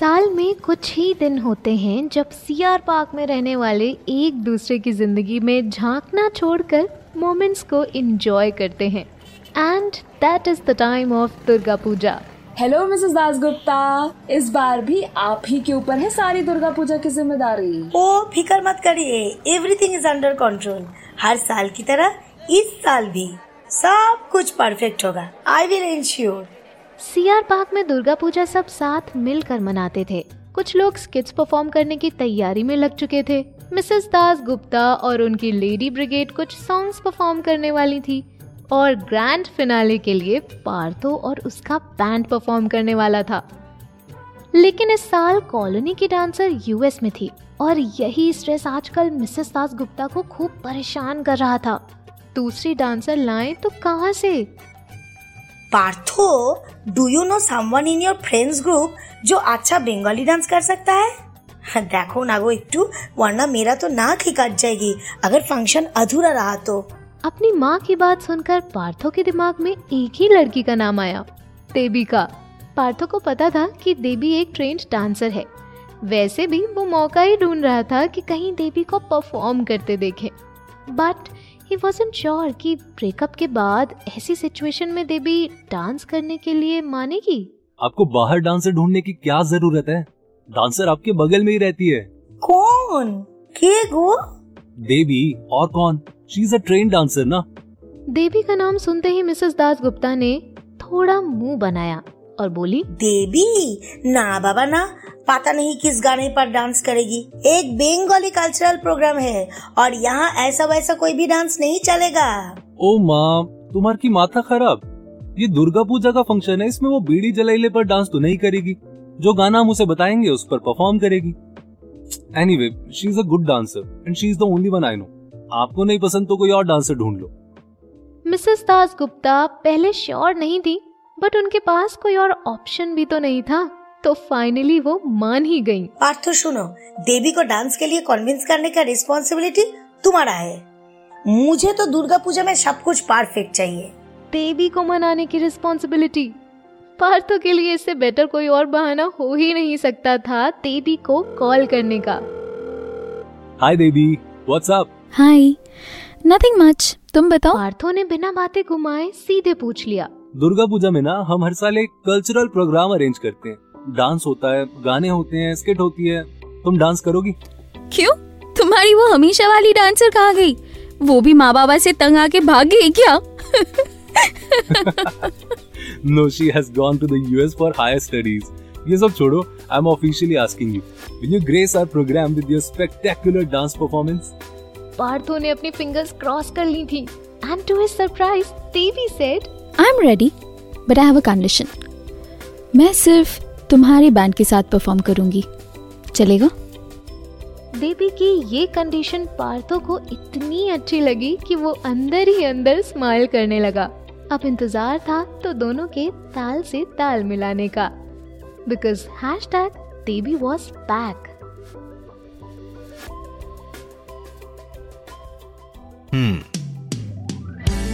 साल में कुछ ही दिन होते हैं जब सीआर पार्क में रहने वाले एक दूसरे की ज़िंदगी में झांकना छोड़कर मोमेंट्स को एंजॉय करते हैं। And that is the time of Durga Puja. Hello Mrs Dasgupta. इस बार भी आप ही के ऊपर है सारी दुर्गा पूजा की ज़िम्मेदारी। ओ फिकर मत करिए एवरीथिंग इज़ अंडर कंट्रोल हर साल की तरह इस साल भी सब कुछ परफेक्ट होगा। I will ensure CR Park में दुर्गा पूजा सब साथ मिलकर मनाते थे। कुछ लोग स्किट्स परफॉर्म करने की तैयारी में लग चुके थे। मिसेस दास गुप्ता और उनकी लेडी ब्रिगेड कुछ सॉन्ग्स परफॉर्म करने वाली थी। और ग्रैंड फिनाले के लिए पार्थो और उसका बैंड परफॉर्म करने वाला था। लेकिन इस साल कॉलोनी की डांसर यूएस में थी। और यही स्ट्रेस आजकल मिसेस दास गुप्ता को खूब परेशान कर रहा था। दूसरी डांसर लाएँ तो कहाँ से? Partho do you know someone in your friends group जो अच्छा बंगाली डांस कर सकता है? देखो ना वो एकटू वरना मेरा तो नाक ही कट जाएगी, अगर फ़ंक्शन अधूरा रहा तो। अपनी माँ की बात सुनकर पार्थो के दिमाग में एक ही लड़की का नाम आया देबिका पार्थो को पता था कि देवी एक ट्रेंड डांसर है। वैसे भी वो मौका ही ढूंढ रहा था कि कहीं देवी को परफॉर्म करते देखे। बट ही वॉजेंट श्योर कि ब्रेकअप के बाद ऐसी सिचुएशन में देवी डांस करने के लिए मानेगी। आपको बाहर डांसर ढूँढने की क्या ज़रूरत है? डांसर आपके बगल में ही रहती है। कौन? के गो? देवी और कौन? She is a train dancer ना? देवी का नाम सुनते ही मिसेस दास गुप्ता ने थोड़ा मुँह बनाया। और बोली देवी ना बाबा ना। पता नहीं किस गाने पर डांस करेगी। एक बंगाली कल्चरल प्रोग्राम है और यहाँ ऐसा वैसा कोई भी डांस नहीं चलेगा। ओ माँ तुम्हार की माथा खराब। ये दुर्गा पूजा का फ़ंक्शन है इसमें वो बीड़ी जलाइले पर डांस तो नहीं करेगी। जो गाना हम उसे बताएँगे उस पर परफॉर्म करेगी। Anyway she is a good dancer and she is the only one I know आपको नहीं पसंद तो कोई और डांसर ढूंढ लो। मिसेस दास गुप्ता पहले श्योर नहीं थी बट उनके पास कोई और ऑप्शन भी तो नहीं था तो फाइनली वो मान ही गई। पार्थो सुनो देवी को डांस के लिए कन्विंस करने का रिस्पॉन्सिबिलिटी तुम्हारा है। मुझे तो दुर्गा पूजा में सब कुछ परफेक्ट चाहिए। देवी को मनाने की रिस्पॉन्सिबिलिटी पार्थो के लिए इससे बेटर कोई और बहाना हो ही नहीं सकता था देवी को कॉल करने का। Hi Devi. What's up hi nothing much तुम बताओ। पार्थो ने बिना बातें घुमाए सीधे पूछ लिया। दुर्गा पूजा में ना हम हर साल एक कल्चरल प्रोग्राम अरेंज करते हैं। डांस होता है गाने होते हैं स्किट होती है। तुम डांस करोगी? क्यों? तुम्हारी वो हमेशा वाली डांसर कहाँ गई? वो भी माँ बाबा से तंग आके भाग गई क्या? No she has gone to the US for higher studies ये सब छोड़ो I am officially asking you will you grace our programme with your spectacular dance performance Partho ने अपनी फिंगर्स क्रॉस कर ली थी। And to his surprise Devi said I am ready but I have a condition मैं सिर्फ़ तुम्हारे band के साथ परफॉर्म करूँगी। चलेगा? देवी की ये कंडीशन पार्थो को इतनी अच्छी लगी कि वो अंदर ही अंदर स्माइल करने लगा। अब इंतज़ार था तो दोनों के ताल से ताल मिलाने का। Because hashtag Devi was back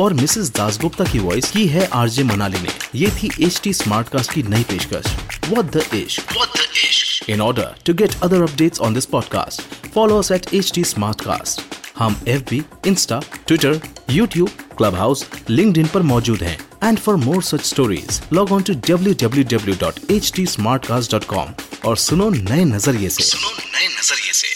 और मिसेस दासगुप्ता की वॉइस की है आरजे मनाली ने ये थी एच टी स्मार्ट कास्ट की नई पेशकश। In order to get other update on this podcast follow at H T Smartcast हम F B Insta Twitter YouTube Clubhouse LinkedIn पर मौजूद हैं। And for more such stories log on to W W W dot H T Smartcast dot com और सुनो नए नज़रिए सुनो नए नज़रिए ऐसी